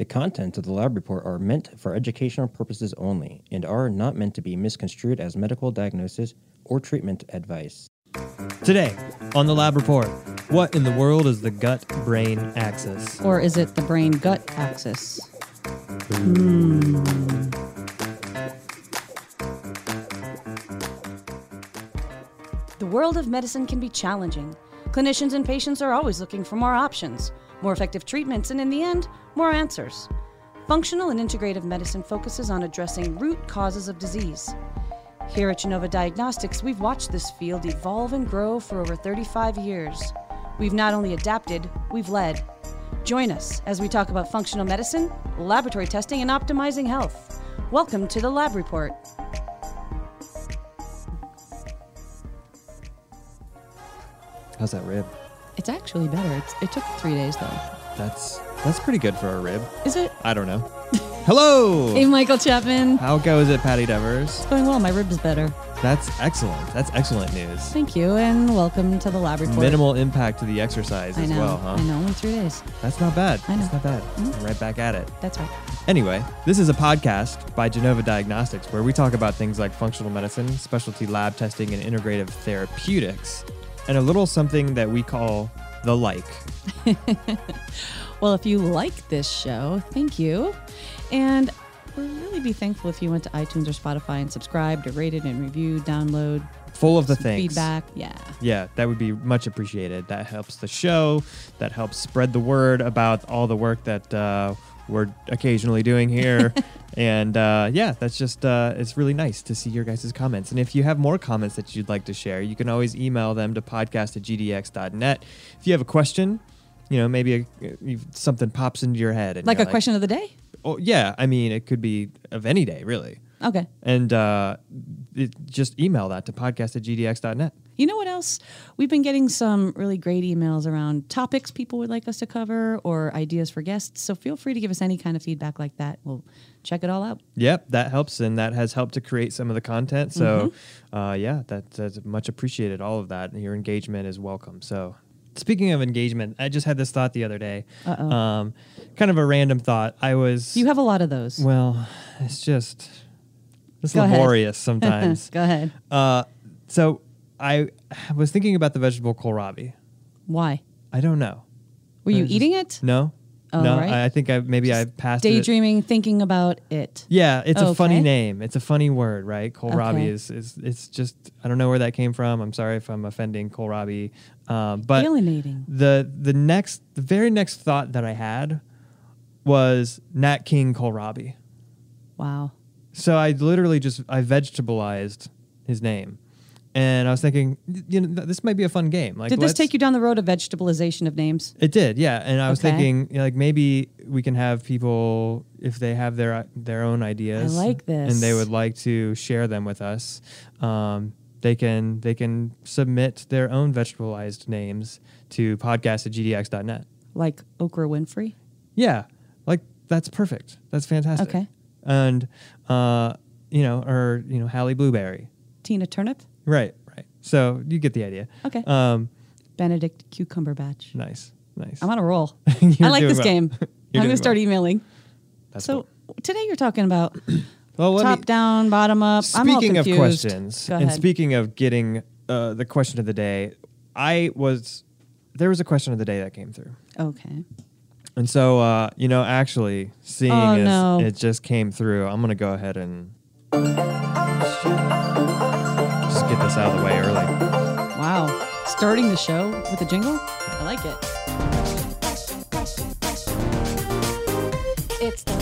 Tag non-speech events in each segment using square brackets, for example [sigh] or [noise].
The contents of the lab report are meant for educational purposes only and are not meant to be misconstrued as medical diagnosis or treatment advice. Today, on the lab report, what in the world is the gut brain axis? Or is it the brain gut axis? Hmm. The world of medicine can be challenging. Clinicians and patients are always looking for more options, more effective treatments, and in the end, more answers. Functional and integrative medicine focuses on addressing root causes of disease. Here at Genova Diagnostics, we've watched this field evolve and grow for over 35 years. We've not only adapted, we've led. Join us as we talk about functional medicine, laboratory testing, and optimizing health. Welcome to the Lab Report. How's that rib? It's actually better. It's, it took three days though. That's that's pretty good for a rib. Is it? I don't know. Hello. Hey, Michael Chapman. How goes it, Patti Devers? It's going well. My rib is better. That's excellent. That's excellent news. Thank you, and welcome to the Lab Report. Minimal impact to the exercise I as know. well, huh? I know. Only three days. That's not bad. I know. That's not bad. Mhm. Right back at it. That's right. Anyway, this is a podcast by Genova Diagnostics where we talk about things like functional medicine, specialty lab testing, and integrative therapeutics, and a little something that we call the like. [laughs] Well, if you like this show, thank you. And we'd really be thankful if you went to iTunes or Spotify and subscribed or rated and reviewed, download, Full of the things. feedback. Yeah. Yeah, that would be much appreciated. That helps the show. That helps spread the word about all the work that uh, we're occasionally doing here. [laughs] and uh, yeah, that's just, uh, it's really nice to see your guys' comments. And if you have more comments that you'd like to share, you can always email them to podcast at gdx.net. If you have a question, you know, maybe a, something pops into your head. And Like a question of the day? Oh, yeah. I mean, it could be of any day, really. Okay. And uh, it, just email that to podcast at gdx.net. You know what else? We've been getting some really great emails around topics people would like us to cover or ideas for guests. So feel free to give us any kind of feedback like that. We'll check it all out. Yep, that helps, and that has helped to create some of the content. So, uh, yeah, that, that's much appreciated. All of that, and your engagement is welcome. So, speaking of engagement, I just had this thought the other day. Uh-oh. Um, kind of a random thought. I was You have a lot of those. well, it's just it's Go ahead. laborious [laughs] sometimes. Go ahead. uh, so I was thinking about the vegetable kohlrabi. Why? I don't know. Were you eating it? No, Oh, no. right. I, I think I maybe I passed it. Daydreaming, thinking about it. Yeah, it's a funny name. It's a funny word, right? Kohlrabi Okay. is, is it's just I don't know where that came from. I'm sorry if I'm offending kohlrabi, um, but Alienating. the the next the very next thought that I had was Nat King kohlrabi. Wow. So I literally just I vegetableized his name, and I was thinking, you know, this might be a fun game. Like, Did this take you down the road of vegetabilization of names? It did, yeah. And I was Okay. thinking, you know, like maybe we can have people if they have their their own ideas. I like this. and they would like to share them with us. Um, they can they can submit their own vegetabilized names to podcast at gdx.net. Like Okra Winfrey? Yeah, like that's perfect. That's fantastic. Okay. And uh, you know, or you know, Hallie Blueberry. Tina Turnip? Right, right. So you get the idea. Okay. Um, Benedict Cucumberbatch. nice, nice. I'm on a roll. [laughs] I like this well. game. [laughs] I'm going to start well. emailing. That's so cool. today you're talking about [clears throat] Well, let me- top down, bottom up. I'm all Speaking of questions, and speaking of getting uh, the question of the day, I was there was a question of the day that came through, okay. and so uh, you know, actually, seeing Oh, as no. it just came through, I'm gonna go ahead and just get this out of the way early. Wow. Starting the show with a jingle? I like it. It's the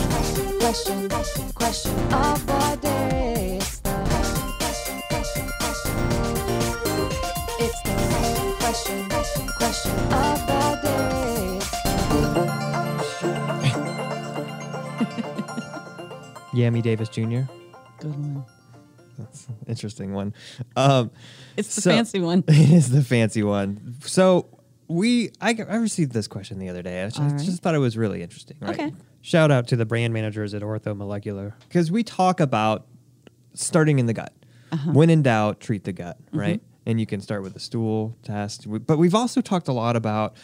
question, question, question, question of the day. It's the question, question, question, question. It's the question, question, question of the day. [laughs] Yammy Davis Jr. Good one. That's an interesting one. Um, It's the So- fancy one. [laughs] It is the fancy one. So we, I, I received this question the other day. I just, right. just thought it was really interesting. Right? Okay. Shout out to the brand managers at Ortho Molecular. because we talk about starting in the gut. Uh-huh. When in doubt, treat the gut, Mm-hmm. right? And you can start with a stool test. But we've also talked a lot about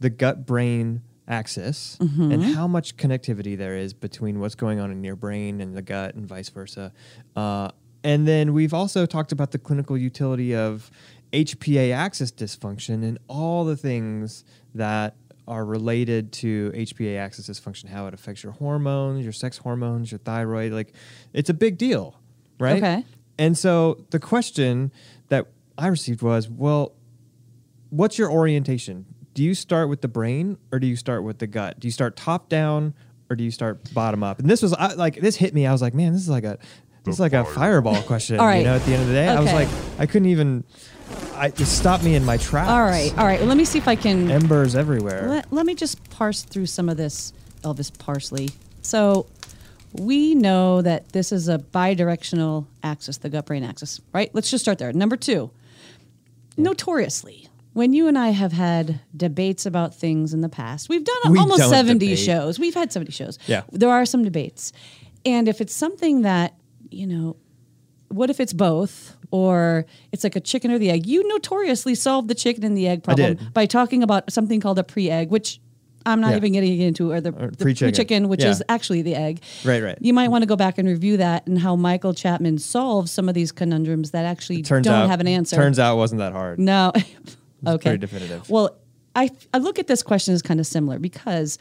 the gut brain axis Mm-hmm. and how much connectivity there is between what's going on in your brain and the gut and vice versa. Uh, and then we've also talked about the clinical utility of HPA axis dysfunction and all the things that are related to HPA axis dysfunction, how it affects your hormones, your sex hormones, your thyroid. Like, it's a big deal, right? Okay. And so the question that I received was, well, what's your orientation? Do you start with the brain or do you start with the gut? Do you start top down or do you start bottom up? And this was I, like this hit me. I was like, man, this is like a this is like a fireball question. All right. You know, at the end of the day, I was like, I couldn't even. I it stopped me in my tracks. All right, all right. Well, let me see if I can. Embers everywhere. Let, let me just parse through some of this Elvis parsley. So, we know that this is a bidirectional axis, the gut brain axis, right? Let's just start there. Number two, notoriously, when you and I have had debates about things in the past, we've done We almost 70 debate. shows. We've had 70 shows. Yeah. There are some debates. And if it's something that, you know, what if it's both or it's like a chicken or the egg you notoriously solved the chicken and the egg problem by talking about something called a pre-egg which i'm not Yeah. even getting into or the, Or the pre-chicken. pre-chicken which Yeah. is actually the egg Right, right. you might want to go back and review that and how michael chapman solves some of these conundrums that actually turns don't out have an answer Turns out it wasn't that hard. no. [laughs] okay. pretty definitive. Well, I, I look at this question as kind of similar because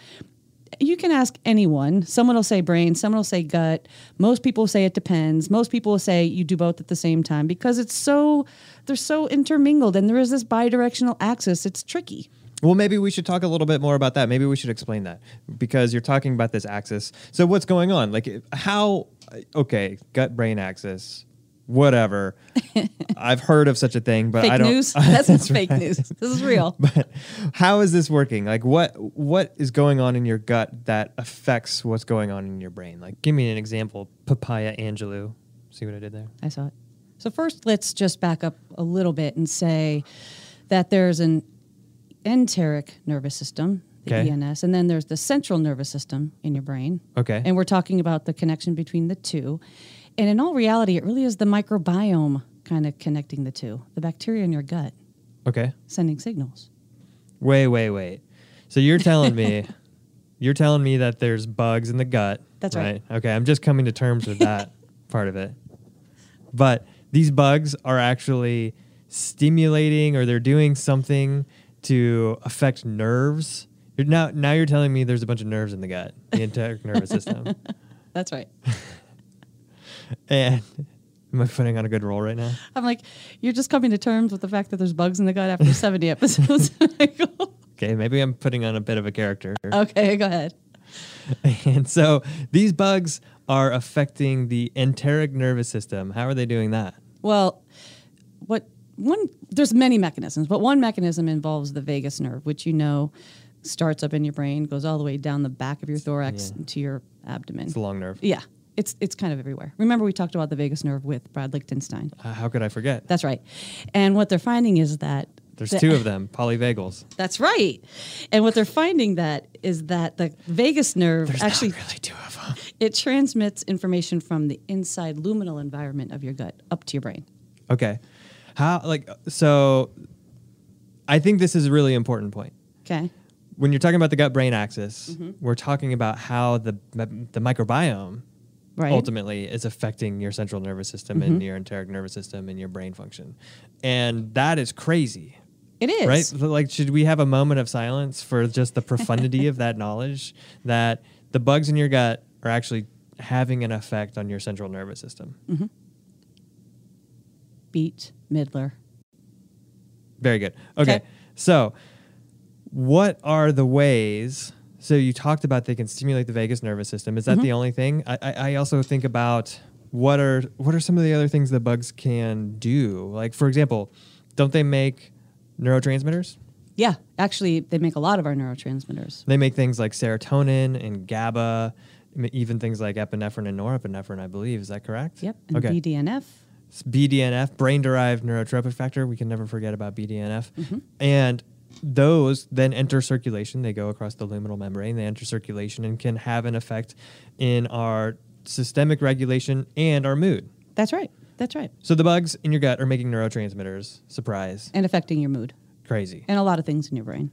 you can ask anyone. Someone will say brain, someone will say gut. Most people say it depends. Most people will say you do both at the same time because it's so they're so intermingled and there is this bidirectional axis. It's tricky. Well, maybe we should talk a little bit more about that. Maybe we should explain that because you're talking about this axis. So what's going on? Like how? Okay, gut brain axis. Whatever. [laughs] I've heard of such a thing, but Fake I don't. news. [laughs] [laughs] That's, fake news. This is real. But how is this working? Like what what is going on in your gut that affects what's going on in your brain? Like Give me an example. Papaya Angelou. See what I did there? I saw it. So first, let's just back up a little bit and say that there's an enteric nervous system, the Okay. ENS, and then there's the central nervous system in your brain. Okay. And we're talking about the connection between the two. And in all reality, it really is the microbiome kind of connecting the two, the bacteria in your gut okay. sending signals. Wait, wait, wait. So you're telling me [laughs] you're telling me that there's bugs in the gut. That's right. Okay, I'm just coming to terms with that [laughs] part of it. But these bugs are actually stimulating or they're doing something to affect nerves. You're now now you're telling me there's a bunch of nerves in the gut, the entire nervous system. [laughs] That's right. And [laughs] eh, am I putting on a good roll right now? I'm like, you're just coming to terms with the fact that there's bugs in the gut after [laughs] 70 episodes. [laughs] Okay, maybe I'm putting on a bit of a character. okay, go ahead. And so these bugs are affecting the enteric nervous system. How are they doing that? Well, what one there's many mechanisms, but one mechanism involves the vagus nerve, which you know starts up in your brain, goes all the way down the back of your thorax Yeah. to your abdomen. It's a long nerve. yeah, it's it's kind of everywhere. Remember we talked about the vagus nerve with Brad Lichtenstein. Uh, how could I forget? That's right. And what they're finding is that There's the- two of them, polyvagals. [laughs] That's right. And what they're finding that is that the vagus nerve actually really two of them. it transmits information from the inside luminal environment of your gut up to your brain. Okay. How like so I think this is a really important point. Okay. When you're talking about the gut brain axis, Mm-hmm. we're talking about how the the microbiome Right. Mm-hmm. ultimately is affecting your central nervous system and your enteric nervous system and your brain function. And that is crazy. It is. right? Like, should we have a moment of silence for just the profundity of that [laughs] knowledge that the bugs in your gut are actually having an effect on your central nervous system? Beet Midler. Very good. Okay. Okay. So, what are the ways? So, you talked about they can stimulate the vagus nervous system. Is that Mm-hmm. the only thing? I, I, also think about what are what are some of the other things that bugs can do? Like, for example, don't they make neurotransmitters? Yeah, actually, they make a lot of our neurotransmitters. They make things like serotonin and GABA, even things like epinephrine and norepinephrine, I believe. Is that correct? Yep. And okay. BDNF. It's BDNF, brain derived neurotrophic factor. We can never forget about BDNF. Mm-hmm. And those then enter circulation. They go across the luminal membrane, they enter circulation and can have an effect in our systemic regulation and our mood. That's right. That's right. So the bugs in your gut are making neurotransmitters. Surprise. And affecting your mood Crazy. and a lot of things in your brain.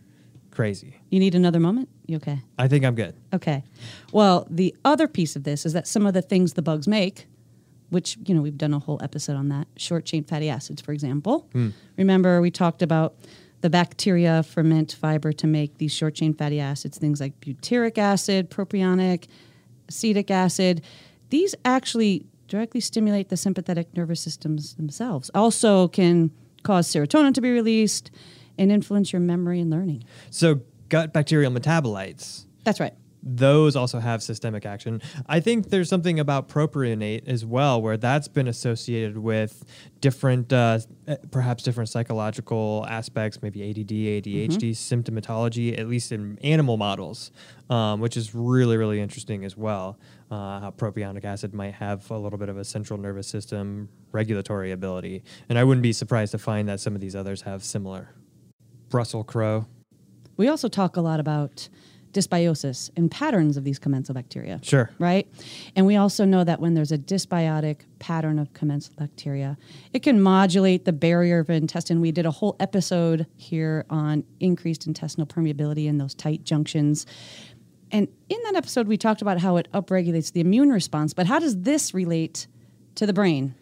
crazy. You need another moment? You okay? I think I'm good. Okay. Well, the other piece of this is that some of the things the bugs make, which, you know, we've done a whole episode on that, short chain fatty acids, for example. Hmm. Remember, we talked about the bacteria ferment fiber to make these short chain fatty acids, things like butyric acid, propionic, acetic acid. These actually directly stimulate the sympathetic nervous systems themselves. Also, can cause serotonin to be released and influence your memory and learning. So gut bacterial metabolites That's right. Those also have systemic action. I think there's something about propionate as well, where that's been associated with different, uh, eh, perhaps different psychological aspects, maybe ADD, ADHD symptomatology, at least in animal models, um, which is really, really interesting as well. Uh, how propionic acid might have a little bit of a central nervous system regulatory ability. And I wouldn't be surprised to find that some of these others have similar. Brussels Crowe. We also talk a lot about dysbiosis and patterns of these commensal bacteria. Sure. Right? And we also know that when there's a dysbiotic pattern of commensal bacteria, it can modulate the barrier of intestine. We did a whole episode here on increased intestinal permeability in those tight junctions. And in that episode, we talked about how it upregulates the immune response. But how does this relate to the brain?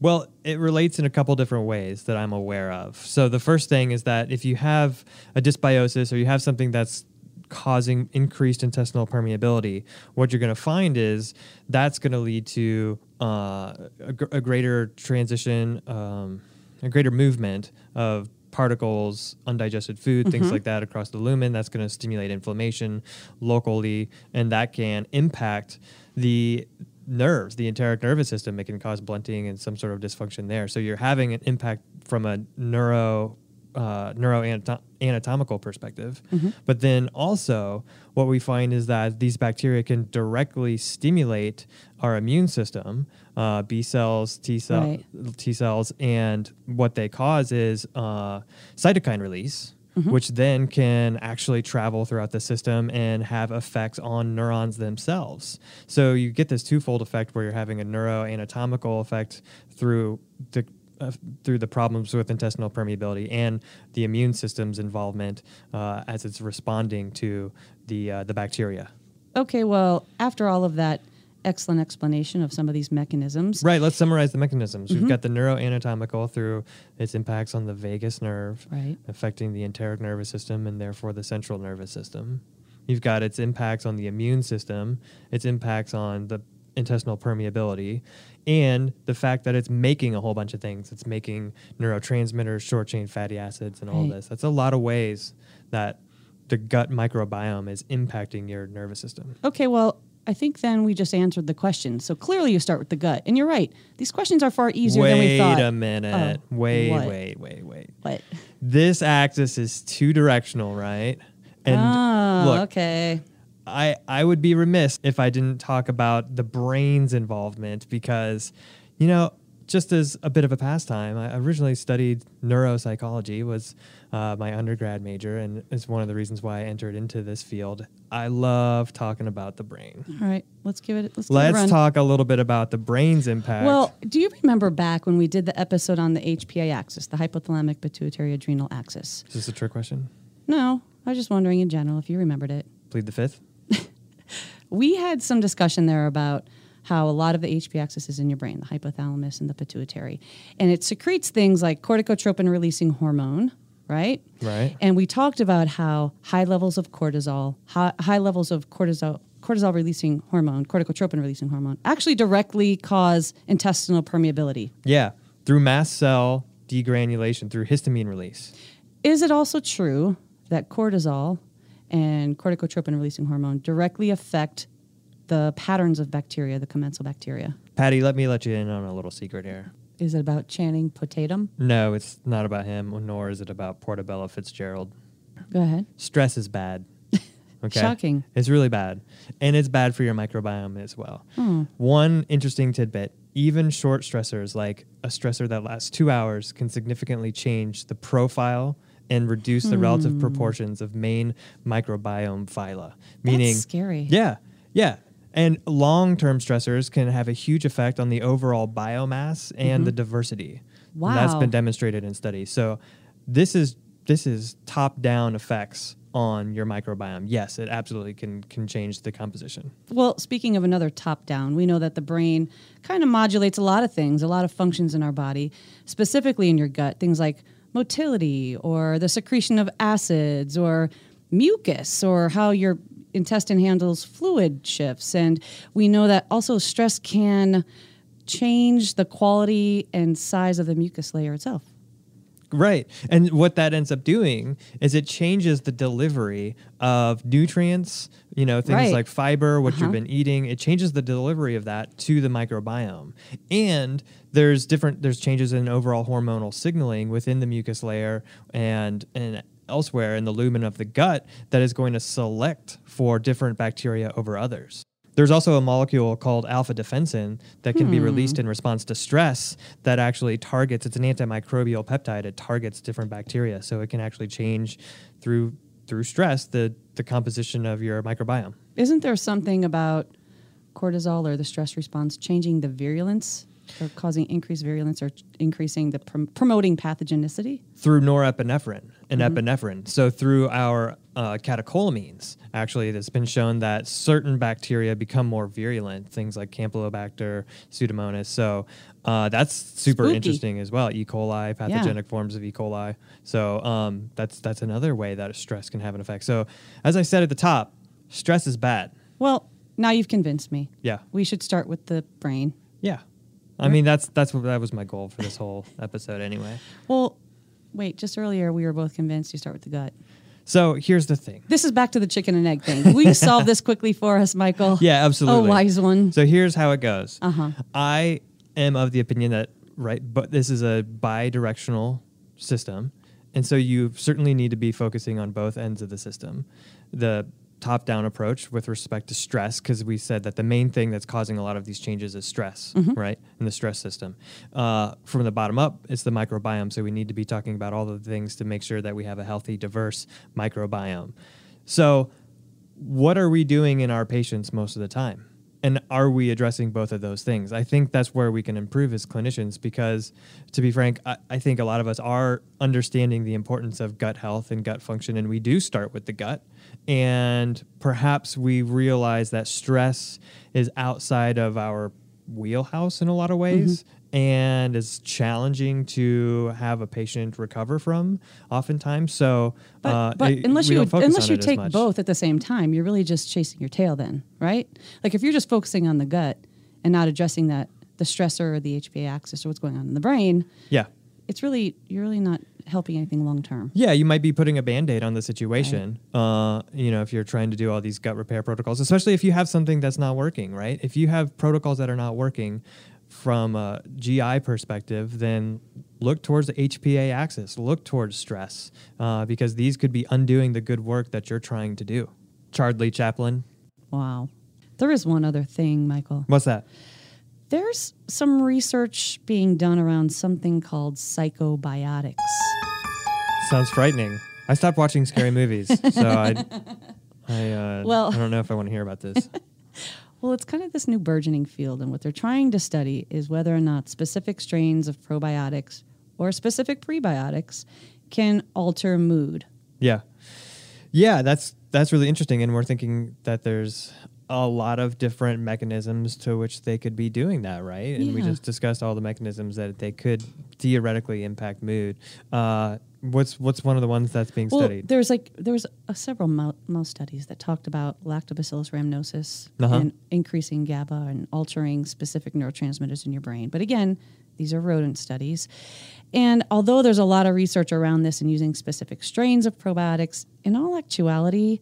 Well, it relates in a couple different ways that I'm aware of. So the first thing is that if you have a dysbiosis or you have something that's causing increased intestinal permeability, what you're going to find is that's going to lead to uh, a, gr- a greater transition, um, a greater movement of particles, undigested food, things like that across the lumen. That's going to stimulate inflammation locally, and that can impact the nerves, the enteric nervous system. It can cause blunting and some sort of dysfunction there. So you're having an impact from a neuro uh, neuroanatomical perspective. But then also, what we find is that these bacteria can directly stimulate our immune system, uh, B cells, T cell, Right. T cells, and what they cause is uh, cytokine release. Which then can actually travel throughout the system and have effects on neurons themselves. So you get this twofold effect where you're having a neuroanatomical effect through the uh, through the problems with intestinal permeability and the immune system's involvement uh, as it's responding to the uh, the bacteria. Okay, well, after all of that excellent explanation of some of these mechanisms, Right. Let's summarize the mechanisms. We've got the neuroanatomical through its impacts on the vagus nerve, Right. affecting the enteric nervous system and therefore the central nervous system. You've got its impacts on the immune system, its impacts on the intestinal permeability, and the fact that it's making a whole bunch of things. It's making neurotransmitters, short chain fatty acids, and all Right. this. That's a lot of ways that the gut microbiome is impacting your nervous system. Okay, well, I think then we just answered the question. So clearly you start with the gut. And you're right. These questions are far easier wait than we thought. Wait a minute. Oh, wait, what? wait, wait, wait. What? This axis is two directional, right? And oh, look, okay. I, I would be remiss if I didn't talk about the brain's involvement because, you know, just as a bit of a pastime, I originally studied neuropsychology, was uh, my undergrad major, and it's one of the reasons why I entered into this field. I love talking about the brain. All right, let's give it. Let's, give it a Let's talk a little bit about the brain's impact. Well, do you remember back when we did the episode on the HPA axis, the hypothalamic pituitary adrenal axis? is this a trick question? No, I was just wondering in general if you remembered it. Plead the fifth. We had some discussion there about how a lot of the HPA axis is in your brain, the hypothalamus and the pituitary, and it secretes things like corticotropin releasing hormone, right? Right. And we talked about how high levels of cortisol, high, high levels of cortisol, cortisol releasing hormone, corticotropin releasing hormone, actually directly cause intestinal permeability. Yeah, through mast cell degranulation, through histamine release. Is it also true that cortisol and corticotropin releasing hormone directly affect the patterns of bacteria, the commensal bacteria? Patti, let me let you in on a little secret here. Is it about Channing Potatum? No, it's not about him, nor is it about Portobello Fitzgerald. Go ahead. Stress is bad. [laughs] Okay. Shocking. It's really bad. And it's bad for your microbiome as well. Hmm. One interesting tidbit even short stressors, like a stressor that lasts two hours, can significantly change the profile and reduce the relative hmm. proportions of main microbiome phyla. Meaning, scary. Yeah, yeah. And long term stressors can have a huge effect on the overall biomass and the mm-hmm. diversity. And that's Wow. been demonstrated in studies. So this is this is top down effects on your microbiome. Yes, it absolutely can can change the composition. Well, speaking of another top down, we know that the brain kind of modulates a lot of things, a lot of functions in our body, specifically in your gut, things like motility or the secretion of acids or mucus or how your intestine handles fluid shifts. And we know that also stress can change the quality and size of the mucus layer itself. Right. And what that ends up doing is it changes the delivery of nutrients, you know, things Right. like fiber, what Uh-huh. you've been eating. It changes the delivery of that to the microbiome. And there's different there's changes in overall hormonal signaling within the mucus layer and and elsewhere in the lumen of the gut that is going to select for different bacteria over others. There's also a molecule called alpha defensin that can be hmm. released in response to stress that actually targets, it's an antimicrobial peptide. It targets different bacteria. So it can actually change through through stress the, the composition of your microbiome. Isn't there something about cortisol or the stress response changing the virulence or causing increased virulence or increasing the prom- promoting pathogenicity? Through norepinephrine and epinephrine. So through our uh, catecholamines, actually, it's been shown that certain bacteria become more virulent, things like Campylobacter, Pseudomonas. So uh, that's super Spooky. interesting as well. E. coli, pathogenic forms of E. coli. So um, that's that's another way that stress can have an effect. So as I said at the top, stress is bad. Well, now you've convinced me. Yeah, We should start with the brain. yeah. I mean that's that's what that was my goal for this whole episode anyway. Well, wait, just earlier we were both convinced you start with the gut. So here's the thing. This is back to the chicken and egg thing. Will you solve this quickly for us, Michael? [laughs] Yeah, absolutely. Oh, wise one. So here's how it goes. Uh-huh. I am of the opinion that right, but this is a bi-directional system, and so you certainly need to be focusing on both ends of the system. The top-down approach with respect to stress, because we said that the main thing that's causing a lot of these changes is stress, right, in the stress system. Uh, from the bottom up, it's the microbiome. So we need to be talking about all the things to make sure that we have a healthy, diverse microbiome. So what are we doing in our patients most of the time? And are we addressing both of those things? I think that's where we can improve as clinicians because, to be frank, I, I think a lot of us are understanding the importance of gut health and gut function, and we do start with the gut. And perhaps we realize that stress is outside of our wheelhouse in a lot of ways mm-hmm. And is challenging to have a patient recover from oftentimes. So, But, uh, but it- unless you unless you take both at the same time, you're really just chasing your tail. Then, right? Like if you're just focusing on the gut and not addressing that the stressor or the HPA axis or what's going on in the brain, Yeah. it's really you're really not helping anything long term. Yeah, you might be putting a band-aid on the situation. Uh, you know, if you're trying to do all these gut repair protocols, especially if you have something that's not working, right? If you have protocols that are not working from a GI perspective, then look towards the HPA axis, look towards stress, uh, because these could be undoing the good work that you're trying to do. Charlie Chaplin, Wow. There is one other thing, Michael. what's that? There's some research being done around something called psychobiotics. Sounds frightening. I stopped watching scary movies, so I, [laughs] I, uh, Well- I don't know if I want to hear about this. [laughs] Well, it's kind of this new burgeoning field, and what they're trying to study is whether or not specific strains of probiotics or specific prebiotics can alter mood. Yeah. Yeah, that's that's really interesting and we're thinking that there's a lot of different mechanisms to which they could be doing that, right? And we just discussed all the mechanisms that they could theoretically impact mood. Uh, what's what's one of the ones that's being Well, studied? there's like there's uh, several mouse studies that talked about lactobacillus rhamnosus Uh-huh. and increasing GABA and altering specific neurotransmitters in your brain. But again, these are rodent studies. And although there's a lot of research around this and using specific strains of probiotics, in all actuality,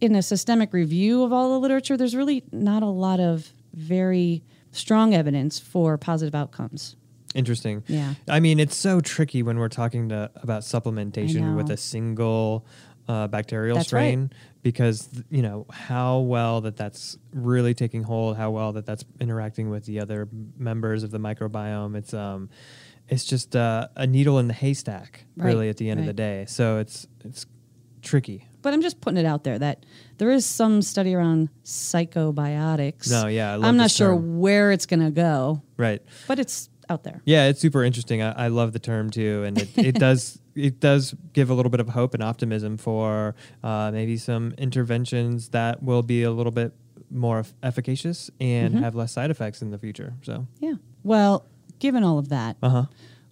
in a systemic review of all the literature, there's really not a lot of very strong evidence for positive outcomes. Interesting. Yeah. I mean, it's so tricky when we're talking to, about supplementation with a single uh, bacterial That's right. strain because you know how well that that's really taking hold, how well that that's interacting with the other members of the microbiome. It's um, it's just uh, a needle in the haystack, Right, really, at the end of the day. So it's it's tricky. But I'm just putting it out there that there is some study around psychobiotics. No, yeah, I I'm not this sure where it's going to go, Right. but it's out there. Yeah, it's super interesting. I, I love the term too, and it, it [laughs] does it does give a little bit of hope and optimism for uh, maybe some interventions that will be a little bit more efficacious and Mhm. have less side effects in the future. So, Yeah. Well, given all of that, uh huh,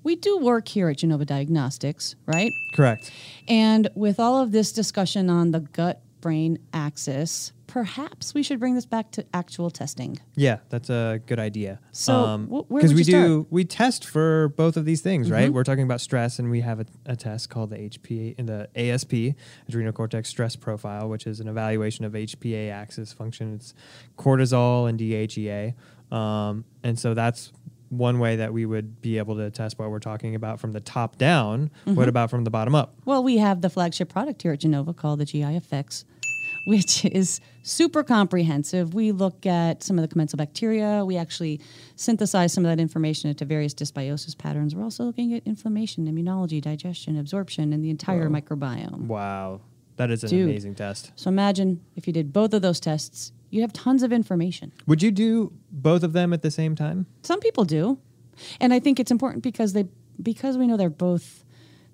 we do work here at Genova Diagnostics, right? correct. And with all of this discussion on the gut brain axis, perhaps we should bring this back to actual testing. Yeah, that's a good idea. So, where because we you start? do we test for both of these things, right? Mhm. We're talking about stress, and we have a, a test called the HPA in the ASP, adrenal cortex stress profile, which is an evaluation of HPA axis function. It's cortisol and DHEA, um, and so that's one way that we would be able to test what we're talking about from the top down. Mm-hmm. What about from the bottom up? Well, we have the flagship product here at Genova called the GI Effects, which is super comprehensive. We look at some of the commensal bacteria. We actually synthesize some of that information into various dysbiosis patterns. We're also looking at inflammation, immunology, digestion, absorption, and the entire microbiome. Wow, that is an Dude. amazing test. So imagine if you did both of those tests, you'd have tons of information. Would you do both of them at the same time? Some people do. And I think it's important because they because we know they're both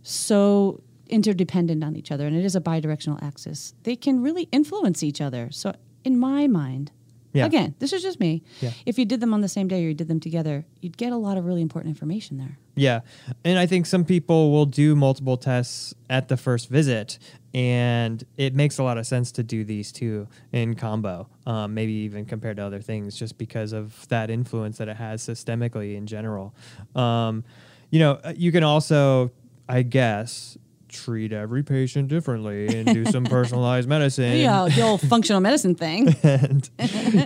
so interdependent on each other and it is a bidirectional axis. They can really influence each other. So in my mind, Yeah. again, this is just me. Yeah. If you did them on the same day or you did them together, you'd get a lot of really important information there. Yeah. And I think some people will do multiple tests at the first visit. And it makes a lot of sense to do these two in combo, um, maybe even compared to other things, just because of that influence that it has systemically in general. Um, you know, uh, you can also, I guess, treat every patient differently and do some personalized [laughs] medicine Yeah, the old functional medicine thing. [laughs] and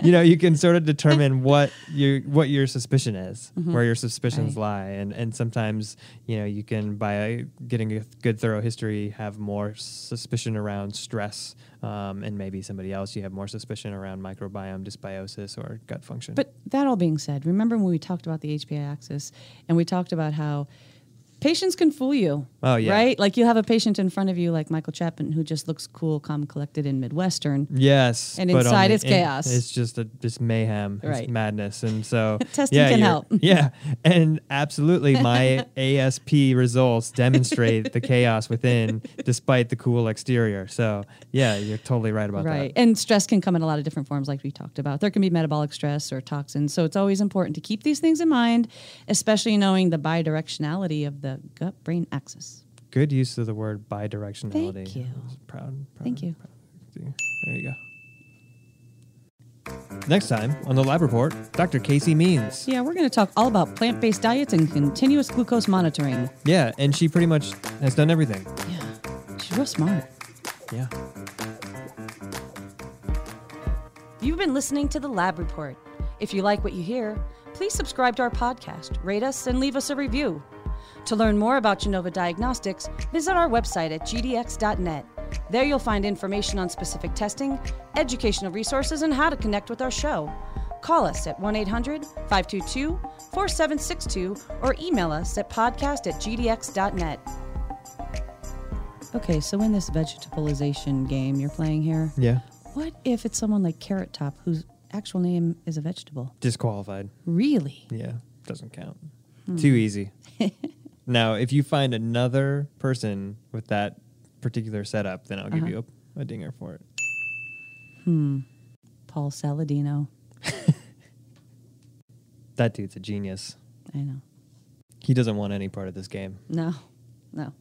you know you can sort of determine what your what your suspicion is where your suspicions Mm-hmm. Right. lie and and sometimes you know you can by getting a good thorough history have more suspicion around stress um, and maybe somebody else you have more suspicion around microbiome dysbiosis or gut function But that all being said, remember when we talked about the HPA axis and we talked about how patients can fool you. Oh, yeah. Right? Like you have a patient in front of you like Michael Chapman who just looks cool, calm, collected in Midwestern. Yes, And inside the it's in- chaos. it's just a just mayhem, Right. it's madness, and so [laughs] Testing yeah, can help. [laughs] Yeah, and absolutely, my [laughs] ASP results demonstrate the chaos within, despite the cool exterior. So yeah, you're totally right about Right. that. Right, and stress can come in a lot of different forms, like we talked about. There can be metabolic stress or toxins. So it's always important to keep these things in mind, especially knowing the bidirectionality of the gut brain axis. Good use of the word bidirectionality. Thank you. Proud, proud. Thank you. proud you. There you go. Next time on the lab report, Dr. Casey Means. Yeah, we're going to talk all about plant based diets and continuous glucose monitoring. Yeah, and she pretty much has done everything. Yeah, she's real smart. Yeah. You've been listening to the Lab Report. If you like what you hear, please subscribe to our podcast, rate us, and leave us a review. To learn more about Genova Diagnostics, visit our website at gdx.net. There you'll find information on specific testing, educational resources, and how to connect with our show. Call us at 1 800 522 4762 or email us at podcast at gdx.net. Okay, so in this vegetabilization game you're playing here, Yeah. what if it's someone like Carrot Top whose actual name is a vegetable? Disqualified. Really? Yeah, doesn't count. Hmm. Too easy. [laughs] now, if you find another person with that particular setup, then I'll give Uh-huh. you a, a dinger for it. Hmm. Paul Saladino. [laughs] That dude's a genius. I know. He doesn't want any part of this game. No, no.